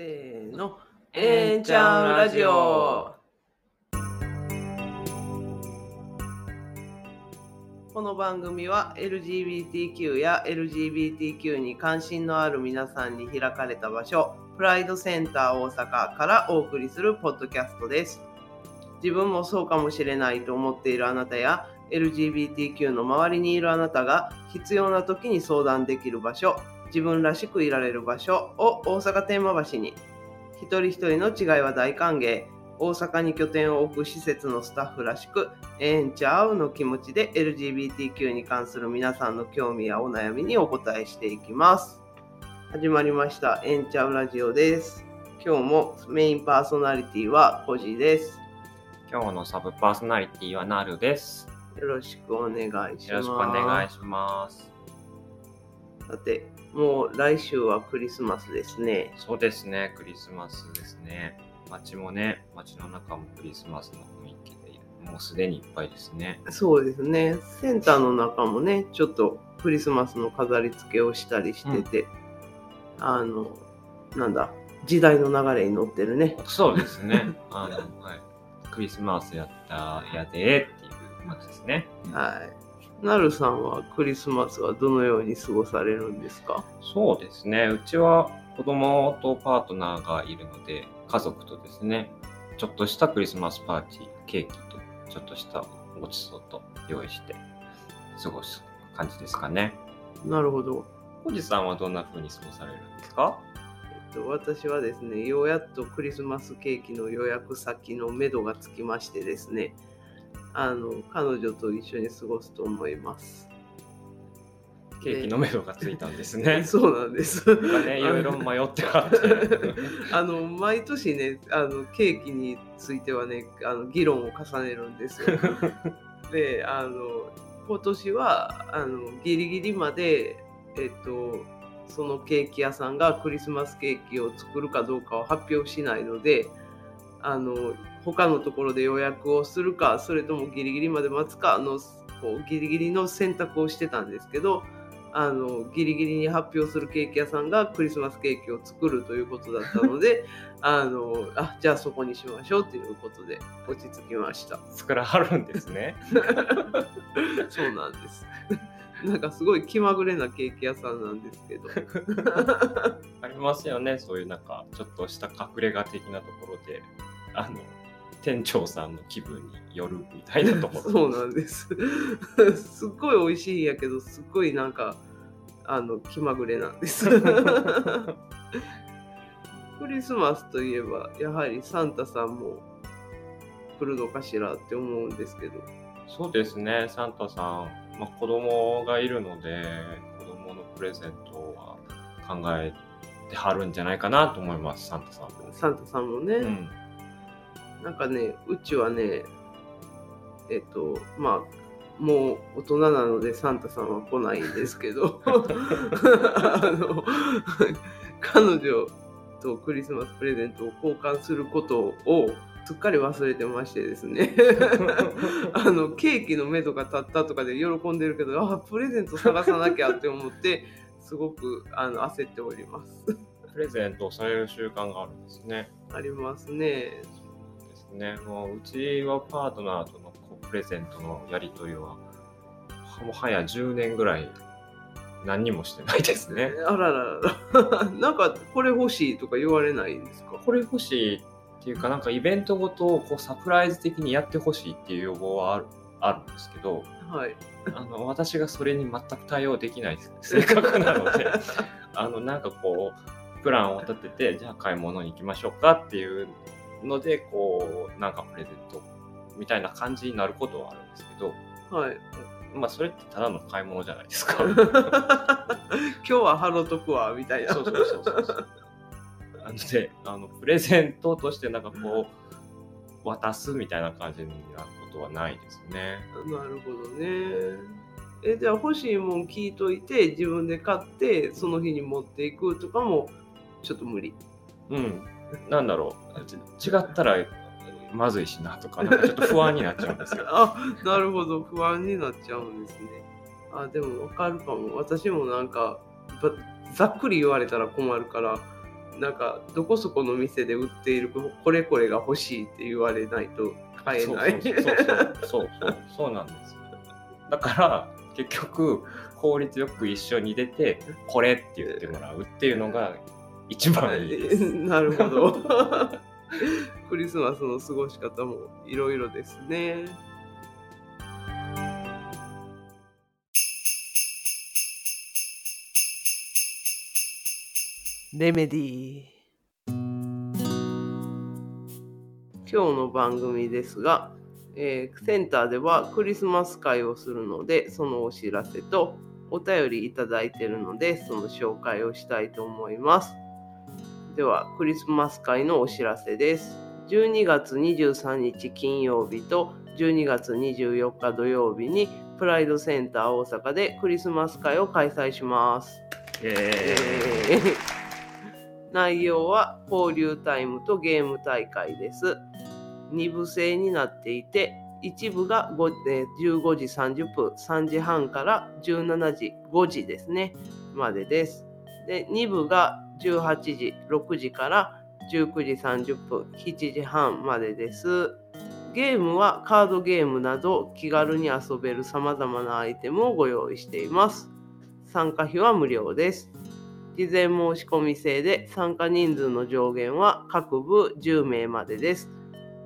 せーの、えんちゃんラジオ。この番組は LGBTQ や LGBTQ に関心のある皆さんに開かれた場所、プライドセンター大阪からお送りするポッドキャストです。自分もそうかもしれないと思っているあなたや LGBTQ の周りにいるあなたが必要な時に相談できる場所、自分らしくいられる場所を大阪天満橋に。一人一人の違いは大歓迎。大阪に拠点を置く施設のスタッフらしくええんちゃうの気持ちで LGBTQ に関する皆さんの興味やお悩みにお答えしていきます。始まりました。えんちゃうラジオです。今日もメインパーソナリティはコジです。今日のサブパーソナリティはなるです。よろしくお願いします。よろしくお願いします。さてもう来週はクリスマスですねそうですね、クリスマスですね。街もね、街の中もクリスマスの雰囲気で、もうすでにいっぱいですね。そうですね。センターの中もね、ちょっとクリスマスの飾り付けをしたりしてて、あの、なんだ、時代の流れに乗ってるね。そうですね。あの、はい。クリスマスやったやでっていう感じですね。はい。なるさんはクリスマスはどのように過ごされるんですか？そうですね。うちは子供とパートナーがいるので、家族とですね、ちょっとしたクリスマスパーティー、ケーキと、ちょっとしたごちそうと用意して過ごす感じですかね。なるほど。おじさんはどんな風に過ごされるんですか？えっと、私はですね、ようやっとクリスマスケーキの予約先のめどがつきましてですね、あの、彼女と一緒に過ごすと思います。ケーキのめどがついたんですね。そうなんです。ね、いろいろ迷ってはって。あの毎年ねあのケーキについてはねあの議論を重ねるんですよ。であの今年はあのギリギリまで、えっと、そのケーキ屋さんがクリスマスケーキを作るかどうかを発表しないのであの他のところで予約をするかそれともギリギリまで待つかのこうギリギリの選択をしてたんですけどあのギリギリに発表するケーキ屋さんがクリスマスケーキを作るということだったので あのあじゃあそこにしましょうということで落ち着きました。作らはるんですね。そうなんです。なんかすごい気まぐれなケーキ屋さんなんですけど。ありますよね、そういうなんか、ちょっとした隠れ家的なところで、あの、店長さんの気分によるみたいなところ。そうなんです。すっごい美味しいんやけど、すっごいなんか、あの、気まぐれなんです。クリスマスといえば、やはりサンタさんも来るのかしらって思うんですけど。そうですね、サンタさん、まあ、子供がいるので、子供のプレゼントは考えてはるんじゃないかなと思います、サンタさんも。サンタさんもね、うん、なんかね、うちはね、えっと、まあ、もう大人なのでサンタさんは来ないんですけど、あの、彼女とクリスマスプレゼントを交換することをすっかり忘れてましてですね。あのケーキの目とか立ったとかで喜んでるけどあプレゼント探さなきゃって思ってすごくあの焦っております。プレゼントをされる習慣があるんですね。ありますねですね。もううちはパートナーとのこうプレゼントのやり取りは、もはや10年ぐらい何にもしてないですね。あらららら なんかこれ欲しいとか言われないんですか？これ欲しいっていうか、なんかイベントごとをこうサプライズ的にやってほしいっていう要望はあるあるんですけど、はいあの私がそれに全く対応できない性格 なので、あのなんかこう、プランを立てて、じゃあ買い物に行きましょうかっていうので、こう、なんかプレゼントみたいな感じになることはあるんですけど、はいまあそれってただの買い物じゃないですか。今日はハロとくわみたいなそうそうそうそうそう。なので、あのプレゼントとしてなんかこう、渡すみたいな感じになることはないですね。なるほどねえじゃあ欲しいもん聞いといて自分で買ってその日に持っていくとかもちょっと無理うん。なんだろう。ち違ったらまずいしなとか、なんかちょっと不安になっちゃうんですよ。あなるほど不安になっちゃうんですねあでもわかるかも私もなんかばざっくり言われたら困るからなんかどこそこの店で売っているこれこれが欲しいって言われないと買えない。そうそうそうそうそうそうなんですよだから結局効率よく一緒に出てこれって言ってもらうっていうのが一番いいです。なるほど。クリスマスの過ごし方もいろいろですね。レメディ。今日の番組ですが、えーセンターではクリスマス会をするので、そのお知らせとお便りいただいているので、その紹介をしたいと思います。では、クリスマス会のお知らせです。12月23日金曜日と12月24日土曜日にプライドセンター大阪でクリスマス会を開催します。内容は交流タイムとゲーム大会です。2部制になっていて、1部が5えー15時30分、3時半から17時、5時ですね、までです。で、2部が18時、6時から19時30分、7時半までです。ゲームはカードゲームなど気軽に遊べる様々なアイテムをご用意しています。参加費は無料です。事前申し込み制で参加人数の上限は各部10名までです。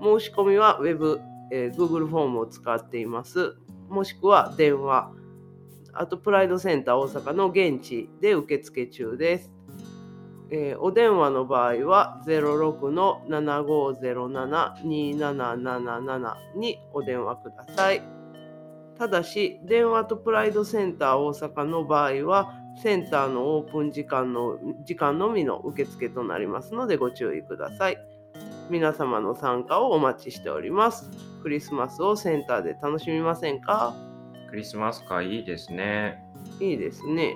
申し込みは Web、えー Google フォームを使っています。もしくは電話、あとプライドセンター大阪の現地で受付中です。えーお電話の場合は06-7507-2777にお電話ください。ただし、電話とプライドセンター大阪の場合は、センターのオープン時間の時間のみの受付となりますのでご注意ください。皆様の参加をお待ちしております。クリスマスをセンターで楽しみませんか？ークリスマス会いいですね。いいですね。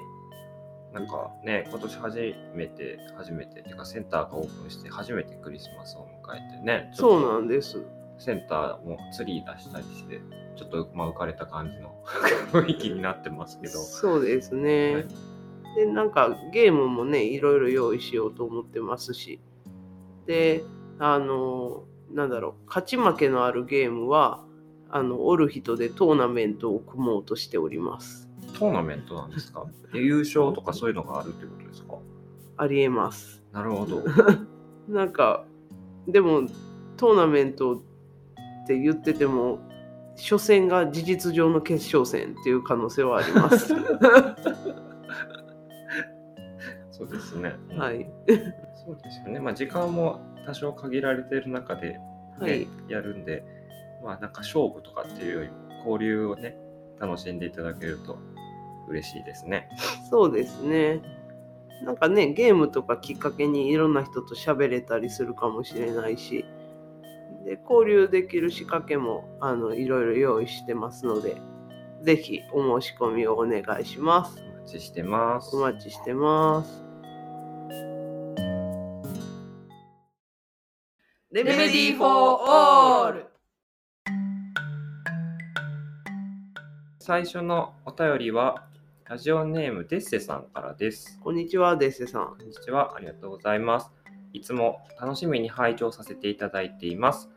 なんかね、今年初めて、初めて、てかセンターがオープンして初めてクリスマスを迎えてね、ちそうなんです。とセンターもツリー出したりして、ちょっとまあ浮かれた感じの 雰囲気になってますけど、そうですね。はいで、なんかゲームもね、いろいろ用意しようと思ってますし。で、あの、なんだろう、勝ち負けのあるゲームは、あの、おる人でトーナメントを組もうとしております。トーナメントなんですか？で優勝とかそういうのがあるってことですか？ありえます。なるほど。なんか、でも、トーナメントって言ってても、初戦が事実上の決勝戦っていう可能性はあります。そうですね。うんはい。そうですよね。まあ時間も多少限られている中で、ねはいやるんで、まあなんか勝負とかっていうよりも交流をね、楽しんでいただけると嬉しいですね。そうですね。なんかね、ゲームとかきっかけにいろんな人と喋れたりするかもしれないし、で交流できる仕掛けもあのいろいろ用意してますので、ぜひお申し込みをお願いします。お待ちしてます。お待ちしてます。レメディー for all 最初のお便りは、ラジオネームデッセさんからです。こんにちは、デッセさん。こんにちは。ありがとうございます。いつも楽しみに拝聴させていただいています。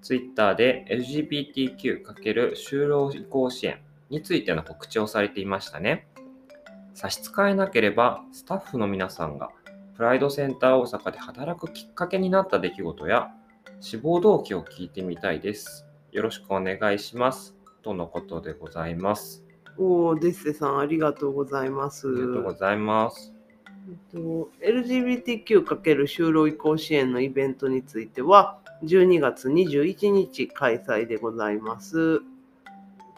Twitter で LGBTQ× 就労移行支援についての告知をされていましたね。差し支えなければ、スタッフの皆さんがプライドセンター大阪で働くきっかけになった出来事や志望動機を聞いてみたいです。よろしくお願いします。とのことでございます。おー、デッセさん、ありがとうございます。ありがとうございます。えっと LGBTQ× 就労移行支援のイベントについては12月21日開催でございます。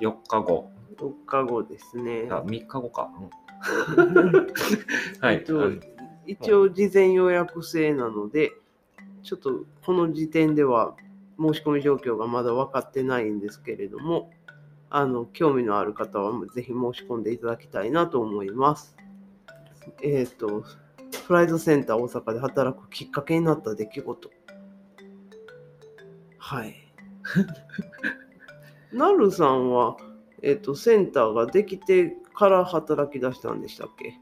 4日後、4日後ですね。あ3日後か。うん はい。えっとあの一応事前予約制なので、ちょっとこの時点では申し込み状況がまだ分かってないんですけれども、あの興味のある方はぜひ申し込んでいただきたいなと思います。えっ、と、プライドセンター大阪で働くきっかけになった出来事。はい。なるさんは、えっ、と、センターができてから働き出したんでしたっけ？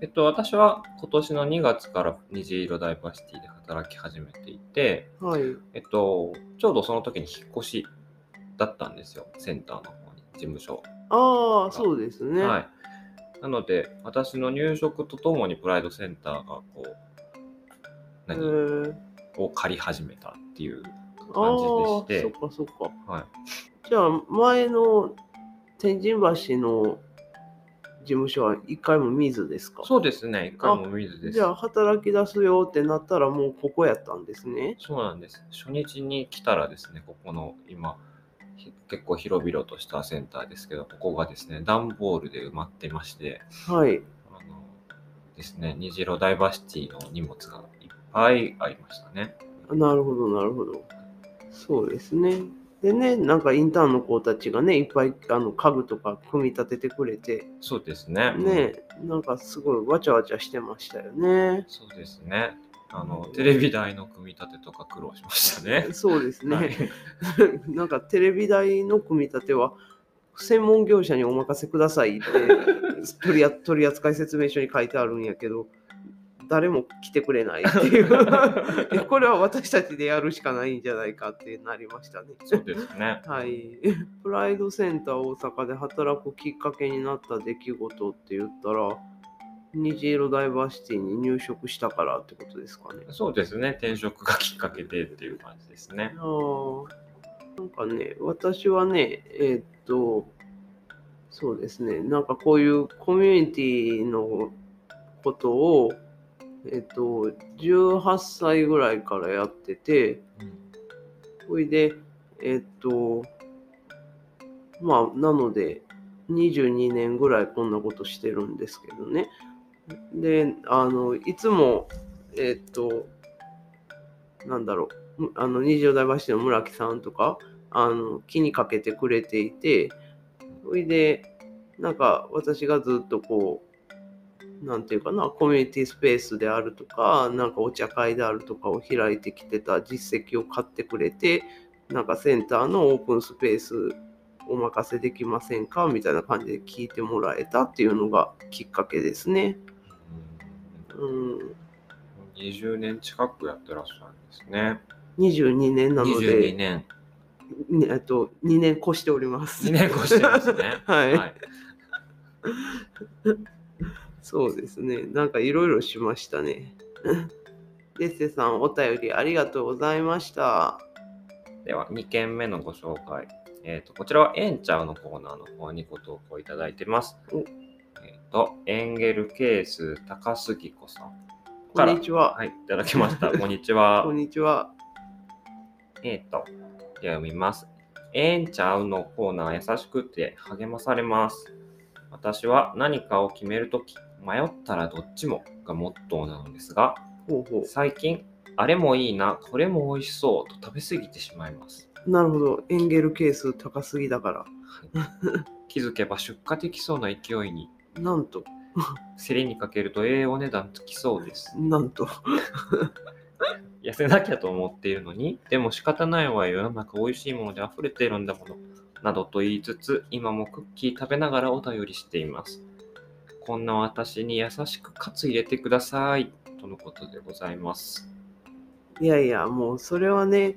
えっと、私は今年の2月から虹色ダイバーシティで働き始めていて、はい。えっと、ちょうどその時に引っ越しだったんですよ、センターの事務所。ああ、そうですね。はい。なので、私の入職とともにプライドセンターがこう、え何ー、を借り始めたっていうあ感じでしてあ、そっかそっか。はい。じゃあ、前の天神橋の事務所は一回も見ずですか？そうですね、一回も見ずです。じゃあ、働き出すよってなったら、もうここやったんですね。そうなんです。初日に来たらですね、ここの今、ひ結構広々としたセンターですけど、ここがですね、段ボールで埋まってまして、はい。あのですね、虹色ダイバーシティの荷物がいっぱいありましたね。なるほど、なるほど。そうですね。でね、なんかインターンの子たちがね、いっぱいあの家具とか組み立ててくれて、そうですね。ね、なんかすごいわちゃわちゃしてましたよね。そうですね。あの、テレビ台の組み立てとか苦労しましたね。そうですね。はい なんかテレビ台の組み立ては専門業者にお任せくださいって 取りあ取扱説明書に書いてあるんやけど誰も来てくれないっていうえこれは私たちでやるしかないんじゃないかってなりましたね。そうですね。はい、プライドセンター大阪で働くきっかけになった出来事って言ったら虹色ダイバーシティに入職したからってことですかね。そうですね。転職がきっかけでっていう感じですね。なんかね、私はね、えーっと、そうですね、なんかこういうコミュニティのことを、えーっと、18歳ぐらいからやってて、それで、えーっと、まあ、なので、22年ぐらいこんなことしてるんですけどね。で、あの、いつも、えっと、なんだろう、あの、二条大橋の村木さんとか、あの、気にかけてくれていて、それで、なんか私がずっとこう、なんていうかな、コミュニティスペースであるとか、なんかお茶会であるとかを開いてきてた実績を買ってくれて、なんかセンターのオープンスペースお任せできませんか？みたいな感じで聞いてもらえたっていうのがきっかけですね。うんうん、20年近くやってらっしゃるんですね。22年なの22で、年。ねえっと、2年越しております。2年越してますね。はいそうですね。なんかいろいろしましたね。デッセさん、お便りありがとうございました。では、2件目のご紹介。えっ、と、こちらはエンチャーのコーナーの方にご投稿いただいてます。と、エンゲルケース高杉子さんこんにちは。はい、いただきました。こんにちはこん。にちは。えっ、と、では読みます。エンチャーのコーナー優しくて励まされます。私は何かを決めるとき、迷ったらどっちもがモットーなのですが、ほうほ最近、あれもいいな、これも美味しそうと食べ過ぎてしまいます。う。なるほど。エンゲル係数高すぎだから。気づけば出荷できそうな勢いに、なんと、競りにかけるとええお値段つきそうです。なんと。痩せなきゃと思っているのに、でも仕方ないわよ、世の中美味しいもので溢れているんだもの。などと言いつつ、今もクッキー食べながらお便りしています。こんな私に優しくカツ入れてください。とのことでございます。いやいや、もうそれはね、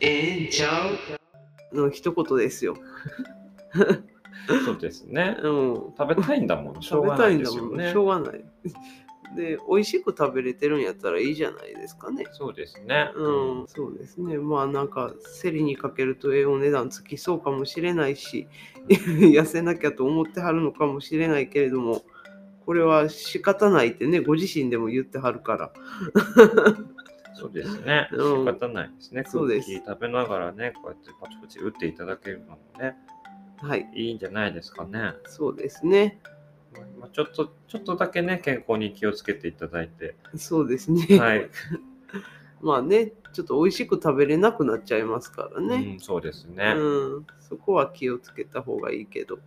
ええんちゃう？の一言ですよ。そうですね。うん。食べたいんだもん。しょう食べがないたいんだもん、ですよねし。ょうがない。で、美味しく食べれてるんやったらいいじゃないですかね。そうですね。うん、そうですね。まあなんか、競りにかけるとええお値段つきそうかもしれないし、痩せなきゃと思ってはるのかもしれないけれども、これは仕方ないってね、ご自身でも言ってはるから。そうですね。うん仕方ないですね。クそうです食べながらね、こうやってパチパチ打っていただけるのもね、はい、いいんじゃないですかね。そうですね。まあ、ちょっと、ちょっとだけね、健康に気をつけていただいて。そうですね。はい。まあね、ちょっと美味しく食べれなくなっちゃいますからね。うん、そうですね。うん、そこは気をつけた方がいいけど。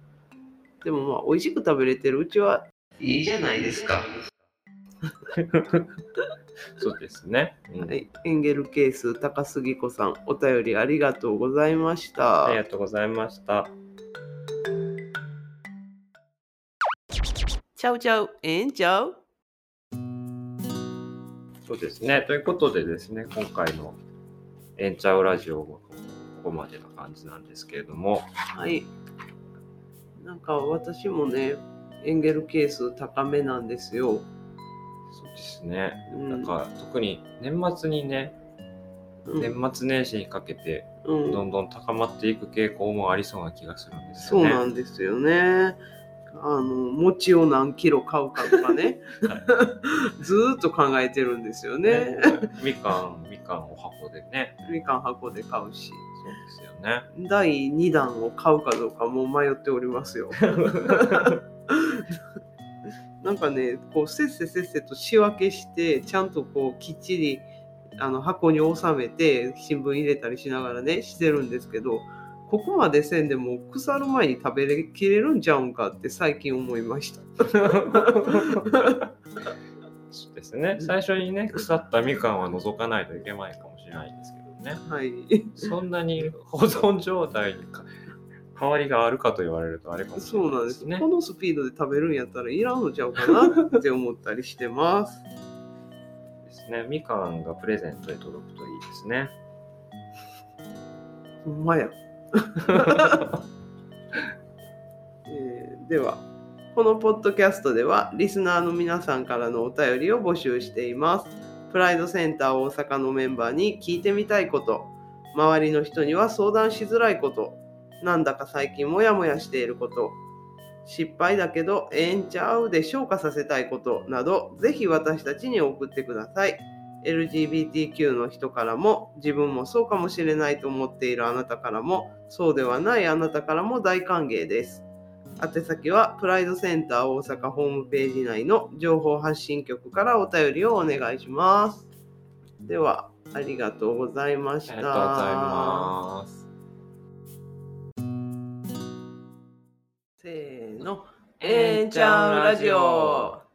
でもまあ、美味しく食べれてるうちはいいじゃないですか。そうですね。うんはい、エンゲルケース高杉子さん、お便りありがとうございました。ありがとうございました。チャウチャウ、ええんちゃう？そうですね。ということでですね、今回のエンチャウラジオもここまでな感じなんですけれども、はい。なんか私もね、エンゲル係数高めなんですよ。そうですね。うんなんか特に年末にね、うん年末年始にかけてうんどんどん高まっていく傾向もありそうな気がするんですそうよね。なんですよね。あの餅を何キロ買うかとかね、ずーっと考えてるんですよね。ねみかん、みかんお箱でね。みかん箱で買うし、そうですよね。第2弾を買うかどうかもう迷っておりますよ。なんかね、こうせっせせっせと仕分けして、ちゃんとこうきっちりあの箱に収めて新聞入れたりしながらねしてるんですけど、ここまでせんでも腐る前に食べきれるんちゃうんかって最近思いました。そうですね。最初にね、腐ったみかんは除かないといけないかもしれないんですけどね。はい。そんなに保存状態にか変わりがあるかと言われるとあれかもしれそうなんですす。ないでねこ。のスピードで食べるんやったらいらんのちゃうかなって思ったりしてます。ですね。みかんがプレゼントで届くといいですね。ほんまや。えーではこのポッドキャストではリスナーの皆さんからのお便りを募集しています。プライドセンター大阪のメンバーに聞いてみたいこと。周りの人には相談しづらいこと。なんだか最近モヤモヤしていること。失敗だけどええんちゃうで消化させたいことなどぜひ私たちに送ってください。LGBTQ の人からも自分もそうかもしれないと思っているあなたからもそうではないあなたからも大歓迎です。宛先はプライドセンター大阪ホームページ内の情報発信局からお便りをお願いします。では、ありがとうございました。ありがとうございます。せーの、えーんちゃんラジオ